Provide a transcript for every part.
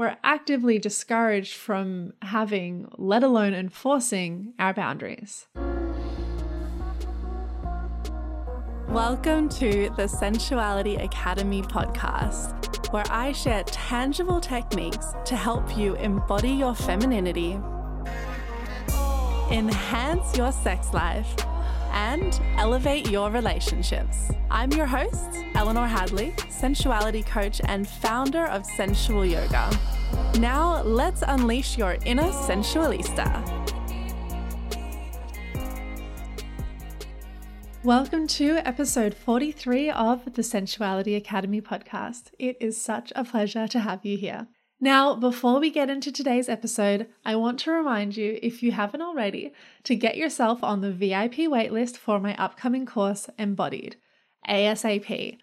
we're actively discouraged from having, let alone enforcing, our boundaries. Welcome to the Sensuality Academy podcast, where I share tangible techniques to help you embody your femininity, enhance your sex life, and elevate your relationships. I'm your host, Eleanor Hadley, sensuality coach and founder of Sensual Yoga. Now, let's unleash your inner sensualista. Welcome to episode 43 of the Sensuality Academy podcast. It is such a pleasure to have you here. Now, before we get into today's episode, I want to remind you, if you haven't already, to get yourself on the VIP waitlist for my upcoming course, Embodied, ASAP.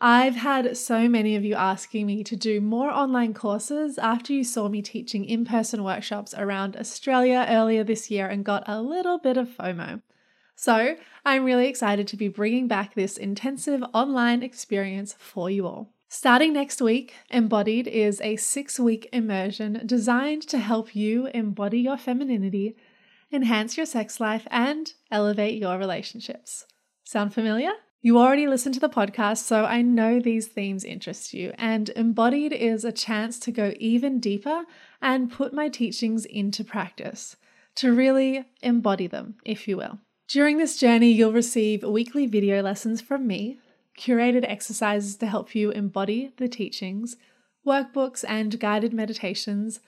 I've had so many of you asking me to do more online courses after you saw me teaching in person workshops around Australia earlier this year and got a little bit of FOMO. So, I'm really excited to be bringing back this intensive online experience for you all. Starting next week, Embodied is a six week immersion designed to help you embody your femininity, enhance your sex life, and elevate your relationships. Sound familiar? You already listened to the podcast, so I know these themes interest you, and Embodied is a chance to go even deeper and put my teachings into practice, to really embody them, if you will. During this journey, you'll receive weekly video lessons from me, curated exercises to help you embody the teachings, workbooks and guided meditations,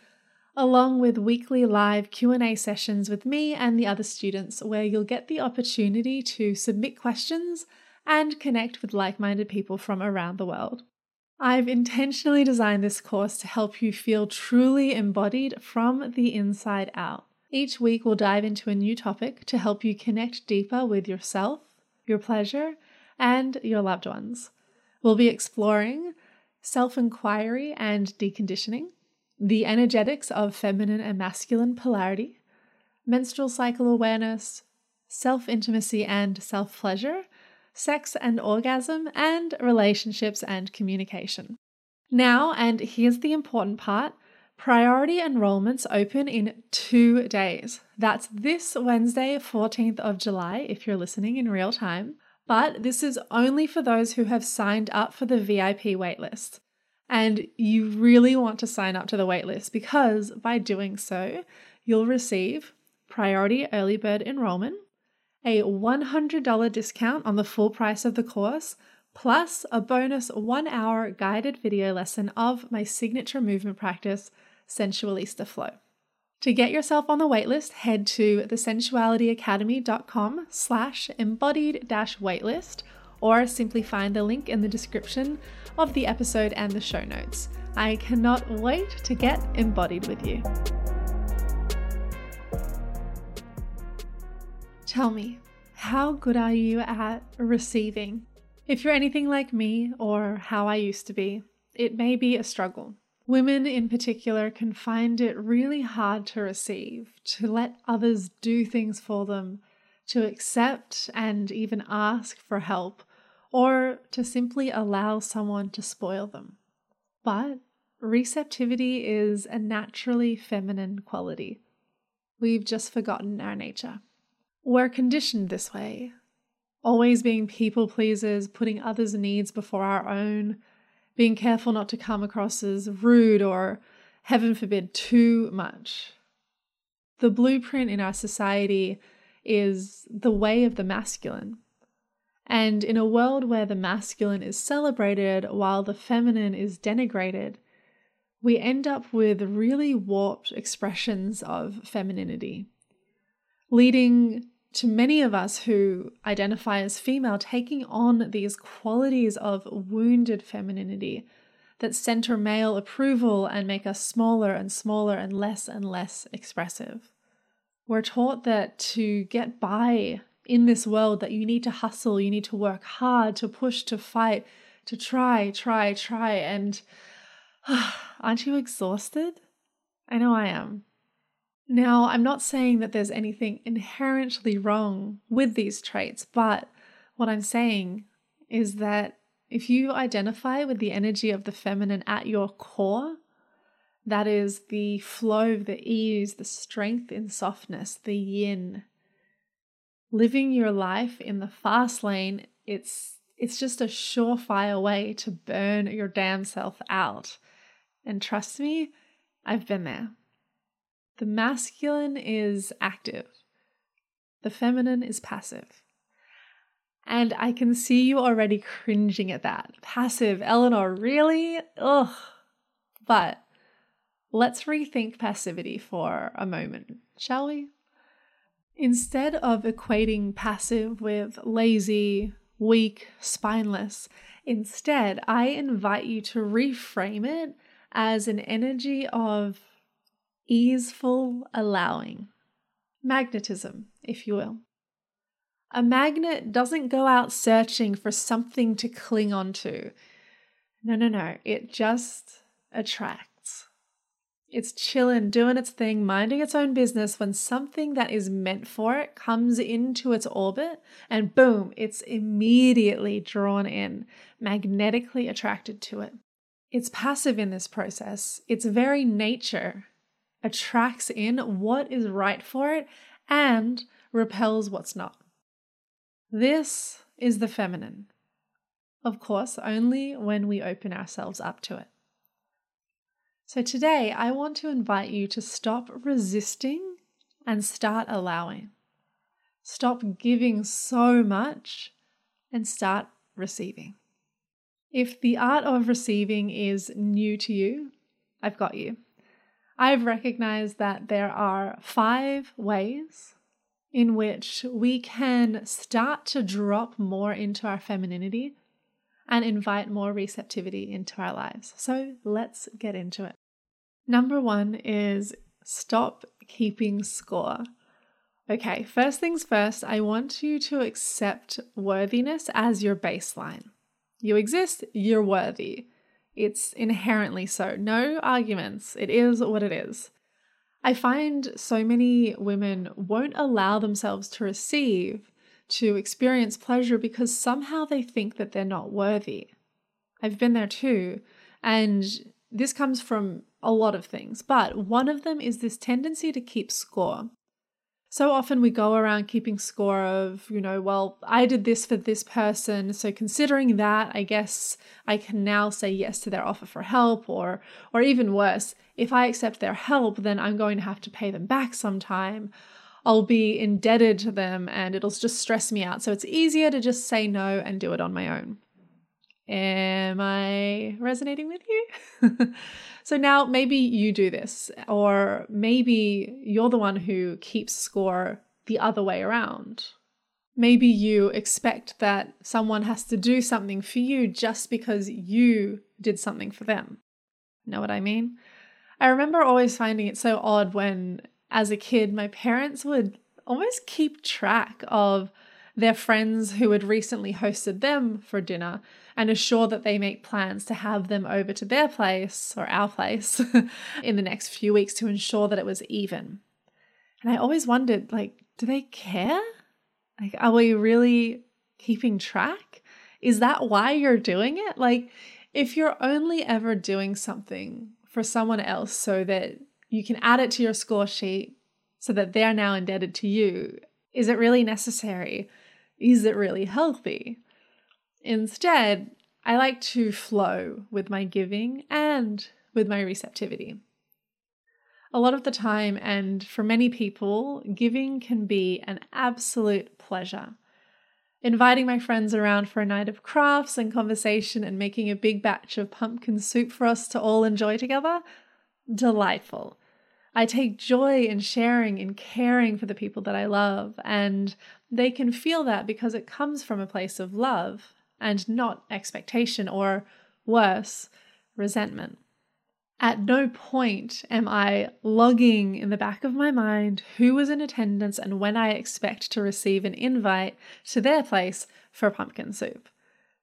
along with weekly live Q&A sessions with me and the other students where you'll get the opportunity to submit questions and connect with like-minded people from around the world. I've intentionally designed this course to help you feel truly embodied from the inside out. Each week, we'll dive into a new topic to help you connect deeper with yourself, your pleasure, and your loved ones. We'll be exploring self inquiry and deconditioning, the energetics of feminine and masculine polarity, menstrual cycle awareness, self intimacy and self pleasure, sex and orgasm, and relationships and communication. Now, and here's the important part Priority enrollments open in two days. That's this Wednesday, 14th of July, if you're listening in real time. But this is only for those who have signed up for the VIP waitlist. And you really want to sign up to the waitlist because by doing so, you'll receive priority early bird enrollment, a $100 discount on the full price of the course, plus a bonus one hour guided video lesson of my signature movement practice Sensualista Flow. To get yourself on the waitlist, head to thesensualityacademy.com slash embodied dash waitlist or simply find the link in the description of the episode and the show notes. I cannot wait to get embodied with you. Tell me, how good are you at receiving? If you're anything like me or how I used to be, it may be a struggle. Women in particular can find it really hard to receive, to let others do things for them, to accept and even ask for help, or to simply allow someone to spoil them. But receptivity is a naturally feminine quality. We've just forgotten our nature. We're conditioned this way, always being people pleasers, putting others' needs before our own being careful not to come across as rude or, heaven forbid, too much. The blueprint in our society is the way of the masculine. And in a world where the masculine is celebrated while the feminine is denigrated, we end up with really warped expressions of femininity, leading to many of us who identify as female taking on these qualities of wounded femininity that center male approval and make us smaller and smaller and less and less expressive. We're taught that to get by in this world that you need to hustle, you need to work hard, to push, to fight, to try, try, try and aren't you exhausted? I know I am. Now, I'm not saying that there's anything inherently wrong with these traits, but what I'm saying is that if you identify with the energy of the feminine at your core, That is the flow, the ease, the strength in softness, the yin. Living your life in the fast lane, it's it's just a surefire way to burn your damn self out. And trust me, I've been there. The masculine is active, the feminine is passive. And I can see you already cringing at that. Passive, Eleanor, really? Ugh. But let's rethink passivity for a moment, shall we? Instead of equating passive with lazy, weak, spineless, instead, I invite you to reframe it as an energy of easeful allowing. Magnetism, if you will. A magnet doesn't go out searching for something to cling onto. No, no, no. It just attracts. It's chilling, doing its thing, minding its own business when something that is meant for it comes into its orbit and boom, it's immediately drawn in, magnetically attracted to it. It's passive in this process. Its very nature attracts in what is right for it and repels what's not. This is the feminine. Of course, only when we open ourselves up to it. So today, I want to invite you to stop resisting and start allowing. Stop giving so much and start receiving. If the art of receiving is new to you, I've got you. I've recognized that there are five ways in which we can start to drop more into our femininity and invite more receptivity into our lives. So let's get into it. Number one is stop keeping score. Okay, first things first, I want you to accept worthiness as your baseline. You exist, you're worthy. It's inherently so. No arguments. It is what it is. I find so many women won't allow themselves to receive, to experience pleasure because somehow they think that they're not worthy. I've been there too. And this comes from a lot of things, but one of them is this tendency to keep score. So often we go around keeping score of, you know, well, I did this for this person, so considering that, I guess I can now say yes to their offer for help or or even worse, if I accept their help, then I'm going to have to pay them back sometime. I'll be indebted to them and it'll just stress me out. So it's easier to just say no and do it on my own. Am I resonating with you? so now maybe you do this, or maybe you're the one who keeps score the other way around. Maybe you expect that someone has to do something for you just because you did something for them. Know what I mean? I remember always finding it so odd when, as a kid, my parents would almost keep track of their friends who had recently hosted them for dinner and assure that they make plans to have them over to their place or our place in the next few weeks to ensure that it was even. And I always wondered like, do they care? Like, are we really keeping track? Is that why you're doing it? Like, if you're only ever doing something for someone else so that you can add it to your score sheet so that they're now indebted to you, is it really necessary? is it really healthy? Instead, I like to flow with my giving and with my receptivity. A lot of the time, and for many people, giving can be an absolute pleasure. Inviting my friends around for a night of crafts and conversation and making a big batch of pumpkin soup for us to all enjoy together, delightful. I take joy in sharing and caring for the people that I love, and they can feel that because it comes from a place of love and not expectation or, worse, resentment. At no point am I logging in the back of my mind who was in attendance and when I expect to receive an invite to their place for pumpkin soup.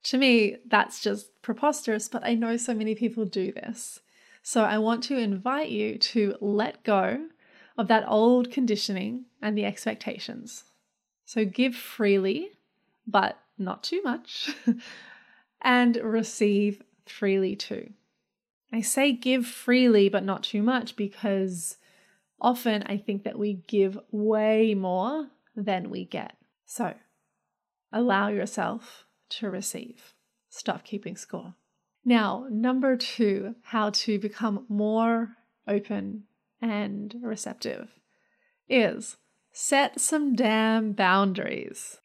To me, that's just preposterous, but I know so many people do this. So I want to invite you to let go of that old conditioning and the expectations. So give freely, but not too much, and receive freely too. I say give freely, but not too much because often I think that we give way more than we get. So allow yourself to receive. Stop keeping score. Now, number two, how to become more open and receptive is set some damn boundaries.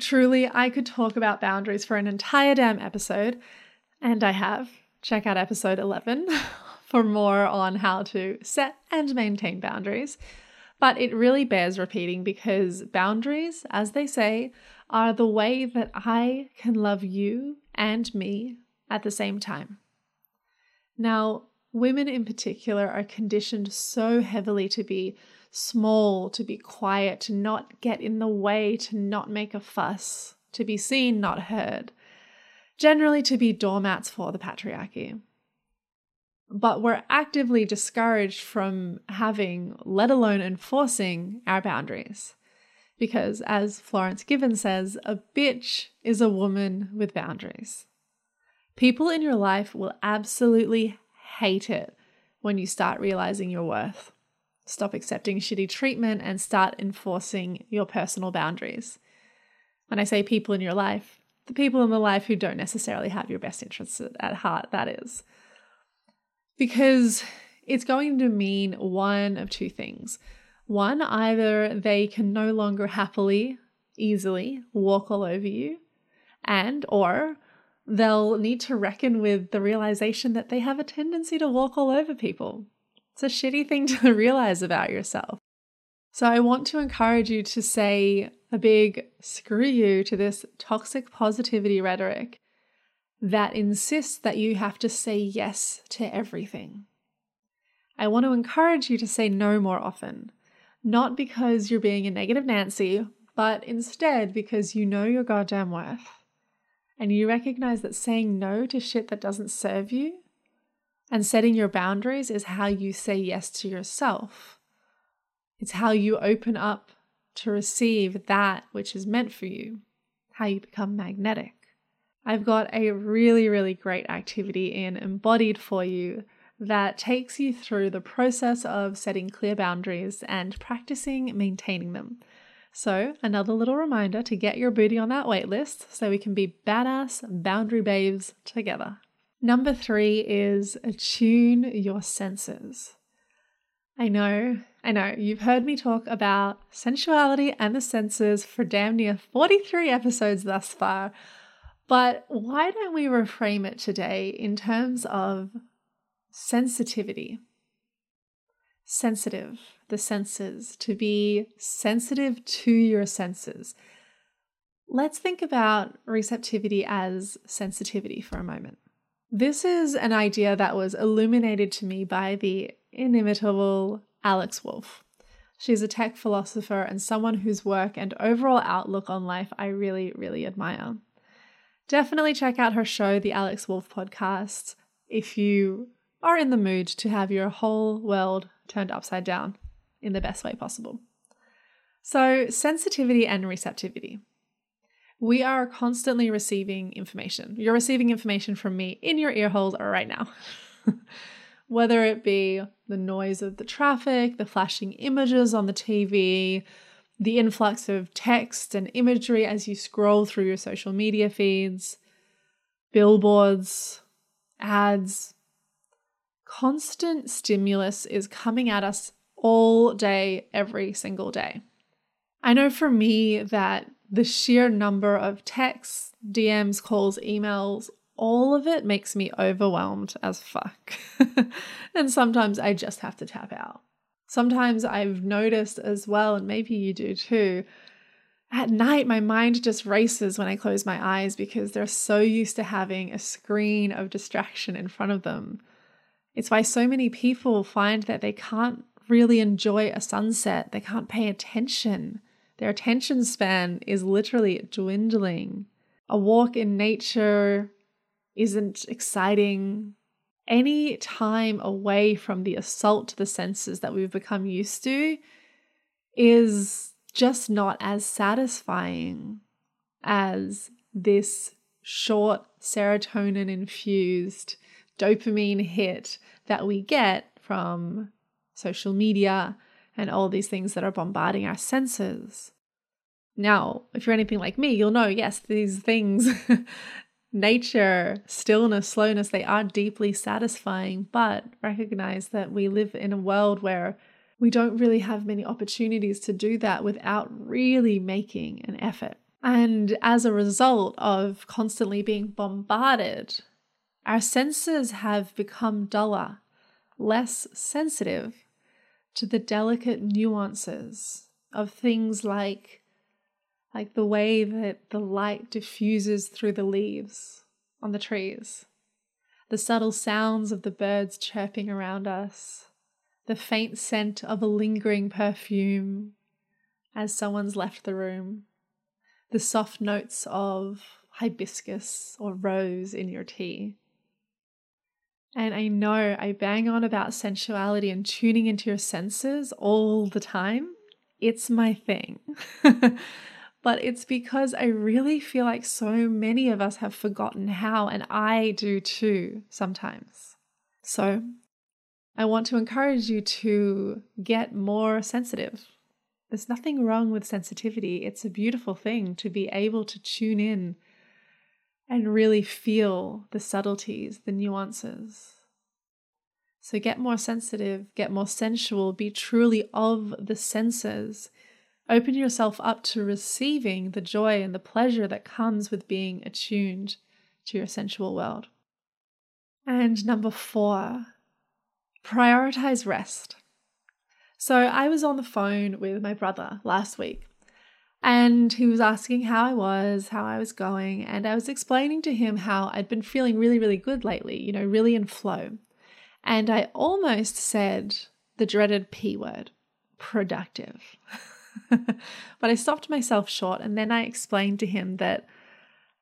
Truly, I could talk about boundaries for an entire damn episode, and I have. Check out episode 11 for more on how to set and maintain boundaries. But it really bears repeating because boundaries, as they say, are the way that I can love you and me at the same time. Now, women in particular are conditioned so heavily to be small, to be quiet, to not get in the way, to not make a fuss, to be seen, not heard, generally to be doormats for the patriarchy. But we're actively discouraged from having, let alone enforcing, our boundaries. Because, as Florence Given says, a bitch is a woman with boundaries. People in your life will absolutely hate it when you start realizing your worth. Stop accepting shitty treatment and start enforcing your personal boundaries. When I say people in your life, the people in the life who don't necessarily have your best interests at heart, that is. Because it's going to mean one of two things. One, either they can no longer happily, easily walk all over you, and or they'll need to reckon with the realization that they have a tendency to walk all over people. It's a shitty thing to realize about yourself. So I want to encourage you to say a big screw you to this toxic positivity rhetoric that insists that you have to say yes to everything. I want to encourage you to say no more often, not because you're being a negative Nancy, but instead because you know your goddamn worth and you recognize that saying no to shit that doesn't serve you and setting your boundaries is how you say yes to yourself. It's how you open up to receive that which is meant for you, how you become magnetic. I've got a really, really great activity in Embodied for you that takes you through the process of setting clear boundaries and practicing maintaining them. So, another little reminder to get your booty on that waitlist so we can be badass boundary babes together. Number three is attune your senses. I know, I know, you've heard me talk about sensuality and the senses for damn near 43 episodes thus far, but why don't we reframe it today in terms of sensitivity? Sensitive the senses, to be sensitive to your senses. Let's think about receptivity as sensitivity for a moment. This is an idea that was illuminated to me by the inimitable Alex Wolf. She's a tech philosopher and someone whose work and overall outlook on life I really, really admire. Definitely check out her show, The Alex Wolf Podcast, if you are in the mood to have your whole world turned upside down in the best way possible. So, sensitivity and receptivity. We are constantly receiving information. You're receiving information from me in your ear holes right now. Whether it be the noise of the traffic, the flashing images on the TV, the influx of text and imagery as you scroll through your social media feeds, billboards, ads. Constant stimulus is coming at us all day, every single day. I know for me that the sheer number of texts, DMs, calls, emails, all of it makes me overwhelmed as fuck. and sometimes I just have to tap out. Sometimes I've noticed as well, and maybe you do too, at night my mind just races when I close my eyes because they're so used to having a screen of distraction in front of them. It's why so many people find that they can't really enjoy a sunset. They can't pay attention. Their attention span is literally dwindling. A walk in nature isn't exciting. Any time away from the assault to the senses that we've become used to is just not as satisfying as this short serotonin infused dopamine hit that we get from social media and all these things that are bombarding our senses. Now, if you're anything like me, you'll know yes, these things, nature, stillness, slowness, they are deeply satisfying, but recognize that we live in a world where we don't really have many opportunities to do that without really making an effort. And as a result of constantly being bombarded, our senses have become duller, less sensitive to the delicate nuances of things like like the way that the light diffuses through the leaves on the trees, the subtle sounds of the birds chirping around us, the faint scent of a lingering perfume as someone's left the room, the soft notes of hibiscus or rose in your tea. And I know I bang on about sensuality and tuning into your senses all the time. It's my thing. but it's because I really feel like so many of us have forgotten how, and I do too sometimes. So I want to encourage you to get more sensitive. There's nothing wrong with sensitivity, it's a beautiful thing to be able to tune in and really feel the subtleties, the nuances. So get more sensitive, get more sensual, be truly of the senses. Open yourself up to receiving the joy and the pleasure that comes with being attuned to your sensual world. And number four, prioritize rest. So I was on the phone with my brother last week and he was asking how I was, how I was going, and I was explaining to him how I'd been feeling really, really good lately, you know, really in flow. And I almost said the dreaded P word productive. but I stopped myself short and then I explained to him that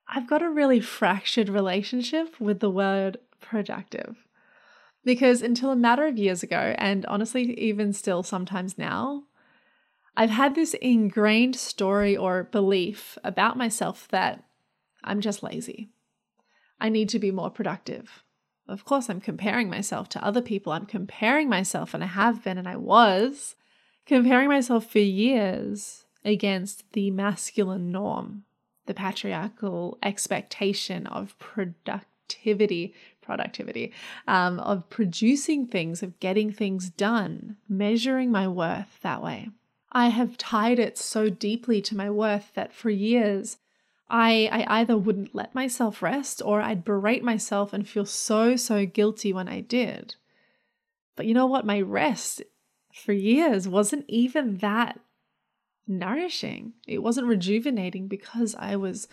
I've got a really fractured relationship with the word productive. Because until a matter of years ago, and honestly, even still sometimes now, I've had this ingrained story or belief about myself that I'm just lazy. I need to be more productive. Of course, I'm comparing myself to other people. I'm comparing myself, and I have been, and I was comparing myself for years against the masculine norm, the patriarchal expectation of productivity, productivity, um, of producing things, of getting things done, measuring my worth that way. I have tied it so deeply to my worth that for years I, I either wouldn't let myself rest or I'd berate myself and feel so, so guilty when I did. But you know what? My rest for years wasn't even that nourishing. It wasn't rejuvenating because I was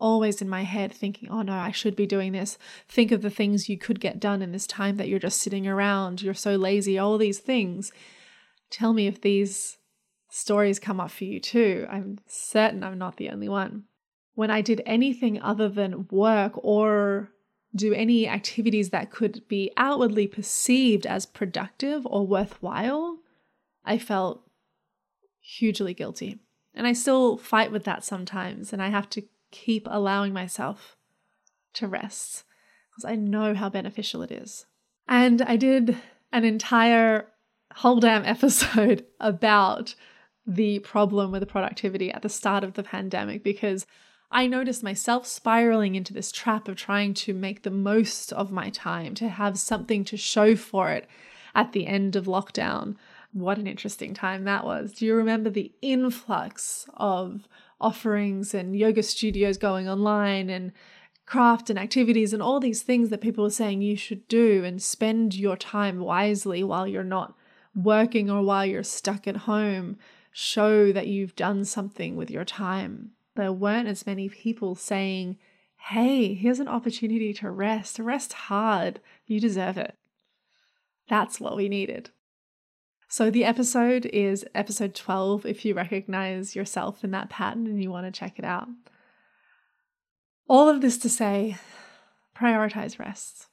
always in my head thinking, oh no, I should be doing this. Think of the things you could get done in this time that you're just sitting around. You're so lazy, all these things. Tell me if these stories come up for you too. I'm certain I'm not the only one. When I did anything other than work or do any activities that could be outwardly perceived as productive or worthwhile, I felt hugely guilty. And I still fight with that sometimes, and I have to keep allowing myself to rest because I know how beneficial it is. And I did an entire whole damn episode about the problem with productivity at the start of the pandemic because I noticed myself spiraling into this trap of trying to make the most of my time, to have something to show for it at the end of lockdown. What an interesting time that was. Do you remember the influx of offerings and yoga studios going online and craft and activities and all these things that people were saying you should do and spend your time wisely while you're not working or while you're stuck at home? Show that you've done something with your time. There weren't as many people saying, Hey, here's an opportunity to rest. Rest hard. You deserve it. That's what we needed. So, the episode is episode 12 if you recognize yourself in that pattern and you want to check it out. All of this to say, prioritize rest.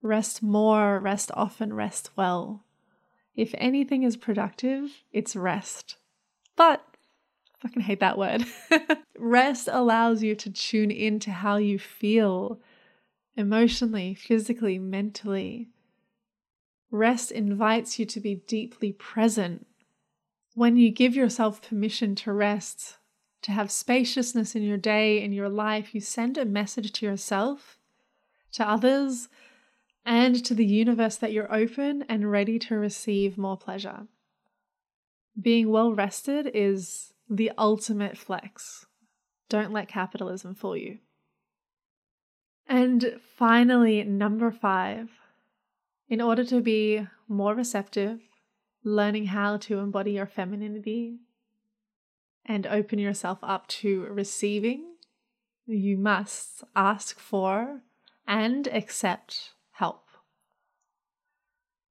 Rest more, rest often, rest well. If anything is productive, it's rest. But I fucking hate that word. Rest allows you to tune into how you feel emotionally, physically, mentally. Rest invites you to be deeply present. When you give yourself permission to rest, to have spaciousness in your day, in your life, you send a message to yourself, to others, and to the universe that you're open and ready to receive more pleasure. Being well rested is the ultimate flex. Don't let capitalism fool you. And finally, number five, in order to be more receptive, learning how to embody your femininity and open yourself up to receiving, you must ask for and accept.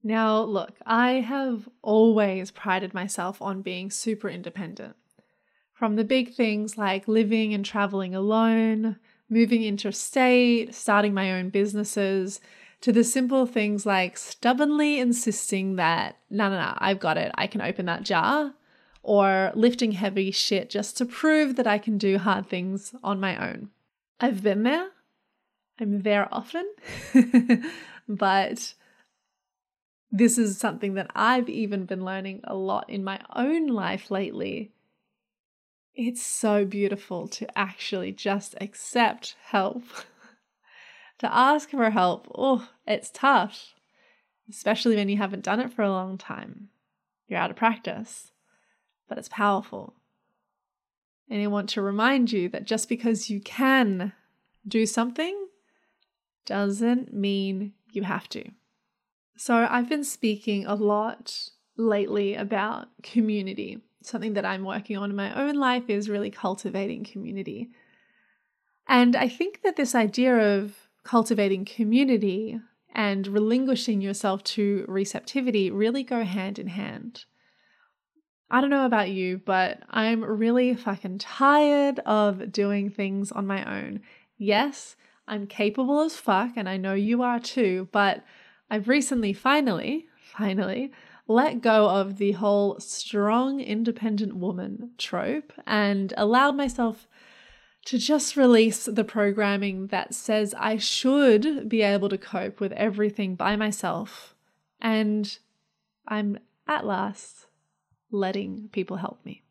Now, look, I have always prided myself on being super independent. From the big things like living and traveling alone, moving interstate, starting my own businesses, to the simple things like stubbornly insisting that, no, no, no, I've got it, I can open that jar, or lifting heavy shit just to prove that I can do hard things on my own. I've been there, I'm there often, but this is something that I've even been learning a lot in my own life lately it's so beautiful to actually just accept help. to ask for help, oh, it's tough, especially when you haven't done it for a long time. You're out of practice, but it's powerful. And I want to remind you that just because you can do something doesn't mean you have to. So, I've been speaking a lot lately about community something that I'm working on in my own life is really cultivating community. And I think that this idea of cultivating community and relinquishing yourself to receptivity really go hand in hand. I don't know about you, but I'm really fucking tired of doing things on my own. Yes, I'm capable as fuck, and I know you are too, but I've recently finally, finally let go of the whole strong, independent woman trope and allowed myself to just release the programming that says I should be able to cope with everything by myself. And I'm at last letting people help me.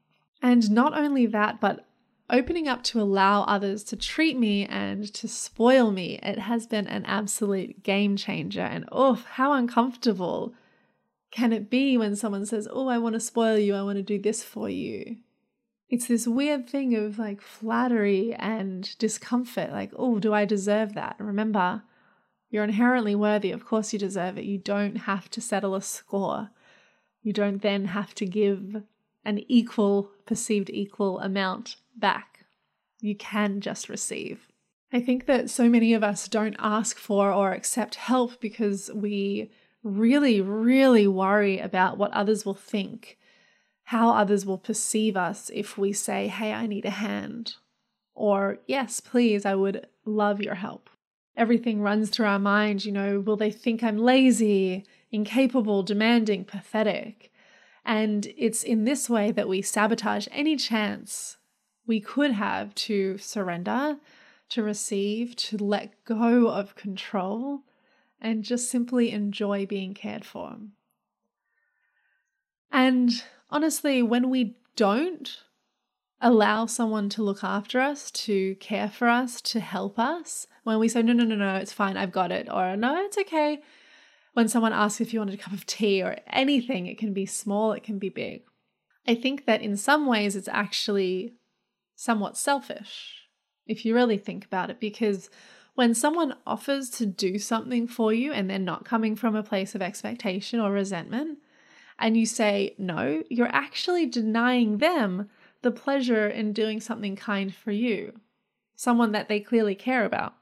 And not only that, but opening up to allow others to treat me and to spoil me. It has been an absolute game changer. And oh, how uncomfortable can it be when someone says, Oh, I want to spoil you, I want to do this for you? It's this weird thing of like flattery and discomfort. Like, oh, do I deserve that? Remember, you're inherently worthy. Of course, you deserve it. You don't have to settle a score. You don't then have to give an equal, perceived equal amount back. You can just receive. I think that so many of us don't ask for or accept help because we really, really worry about what others will think, how others will perceive us if we say, Hey, I need a hand, or Yes, please, I would love your help. Everything runs through our mind, you know, will they think I'm lazy, incapable, demanding, pathetic? And it's in this way that we sabotage any chance we could have to surrender, to receive, to let go of control and just simply enjoy being cared for. And honestly, when we don't allow someone to look after us, to care for us, to help us, when we say, no, no, no, no, it's fine, I've got it, or no, it's okay. When someone asks if you wanted a cup of tea or anything, it can be small, it can be big. I think that in some ways it's actually somewhat selfish if you really think about it, because when someone offers to do something for you and they're not coming from a place of expectation or resentment, and you say no, you're actually denying them the pleasure in doing something kind for you, someone that they clearly care about.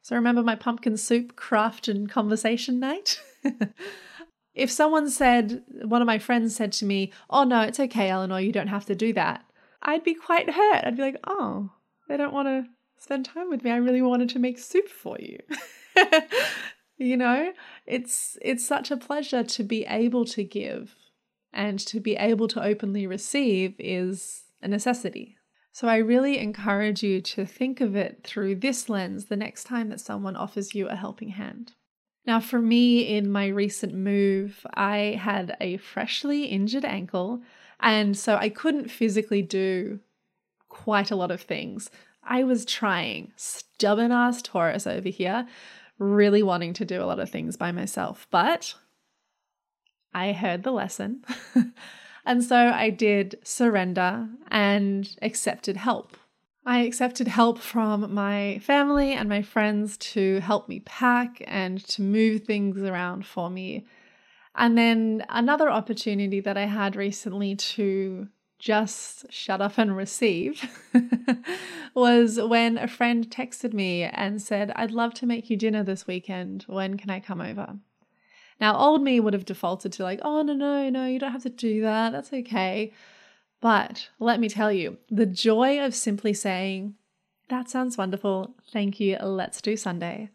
So, remember my pumpkin soup craft and conversation night? if someone said, one of my friends said to me, Oh, no, it's okay, Eleanor, you don't have to do that, I'd be quite hurt. I'd be like, Oh, they don't want to spend time with me. I really wanted to make soup for you. you know, it's it's such a pleasure to be able to give and to be able to openly receive is a necessity. So I really encourage you to think of it through this lens the next time that someone offers you a helping hand. Now, for me, in my recent move, I had a freshly injured ankle, and so I couldn't physically do quite a lot of things. I was trying, stubborn ass Taurus over here, really wanting to do a lot of things by myself, but I heard the lesson. and so I did surrender and accepted help. I accepted help from my family and my friends to help me pack and to move things around for me. And then another opportunity that I had recently to just shut up and receive was when a friend texted me and said, I'd love to make you dinner this weekend. When can I come over? Now, old me would have defaulted to, like, oh, no, no, no, you don't have to do that. That's okay. But let me tell you, the joy of simply saying, that sounds wonderful. Thank you. Let's do Sunday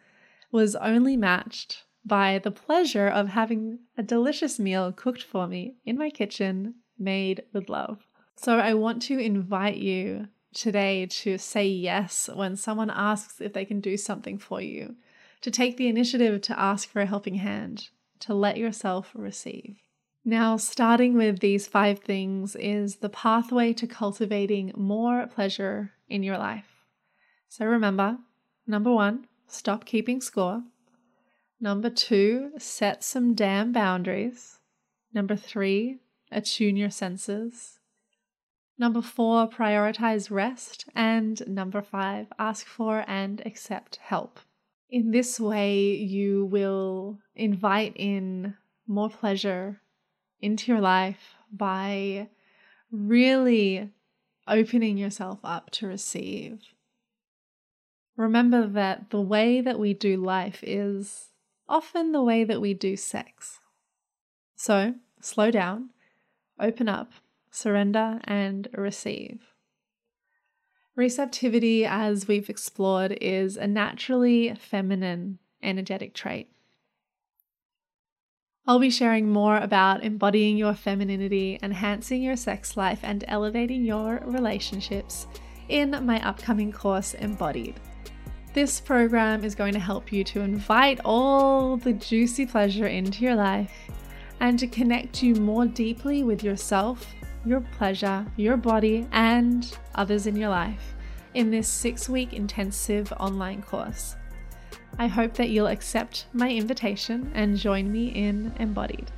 was only matched by the pleasure of having a delicious meal cooked for me in my kitchen, made with love. So I want to invite you today to say yes when someone asks if they can do something for you, to take the initiative to ask for a helping hand, to let yourself receive. Now, starting with these five things is the pathway to cultivating more pleasure in your life. So remember number one, stop keeping score. Number two, set some damn boundaries. Number three, attune your senses. Number four, prioritize rest. And number five, ask for and accept help. In this way, you will invite in more pleasure into your life by really opening yourself up to receive. Remember that the way that we do life is often the way that we do sex. So slow down, open up, surrender, and receive. Receptivity, as we've explored, is a naturally feminine energetic trait. I'll be sharing more about embodying your femininity, enhancing your sex life, and elevating your relationships in my upcoming course, Embodied. This program is going to help you to invite all the juicy pleasure into your life and to connect you more deeply with yourself, your pleasure, your body, and others in your life in this six week intensive online course. I hope that you'll accept my invitation and join me in Embodied.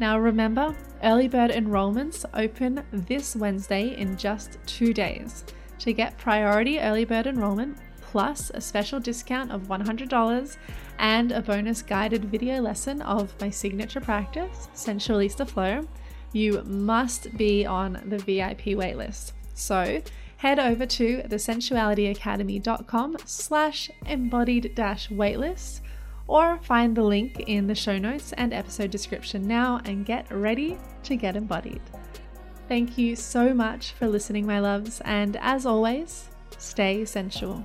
Now, remember, early bird enrollments open this Wednesday in just two days. To get priority early bird enrollment, plus a special discount of $100 and a bonus guided video lesson of my signature practice, Sensualista Flow, you must be on the VIP waitlist. So, head over to thesensualityacademy.com slash embodied dash waitlist or find the link in the show notes and episode description now and get ready to get embodied. Thank you so much for listening, my loves, and as always, stay sensual.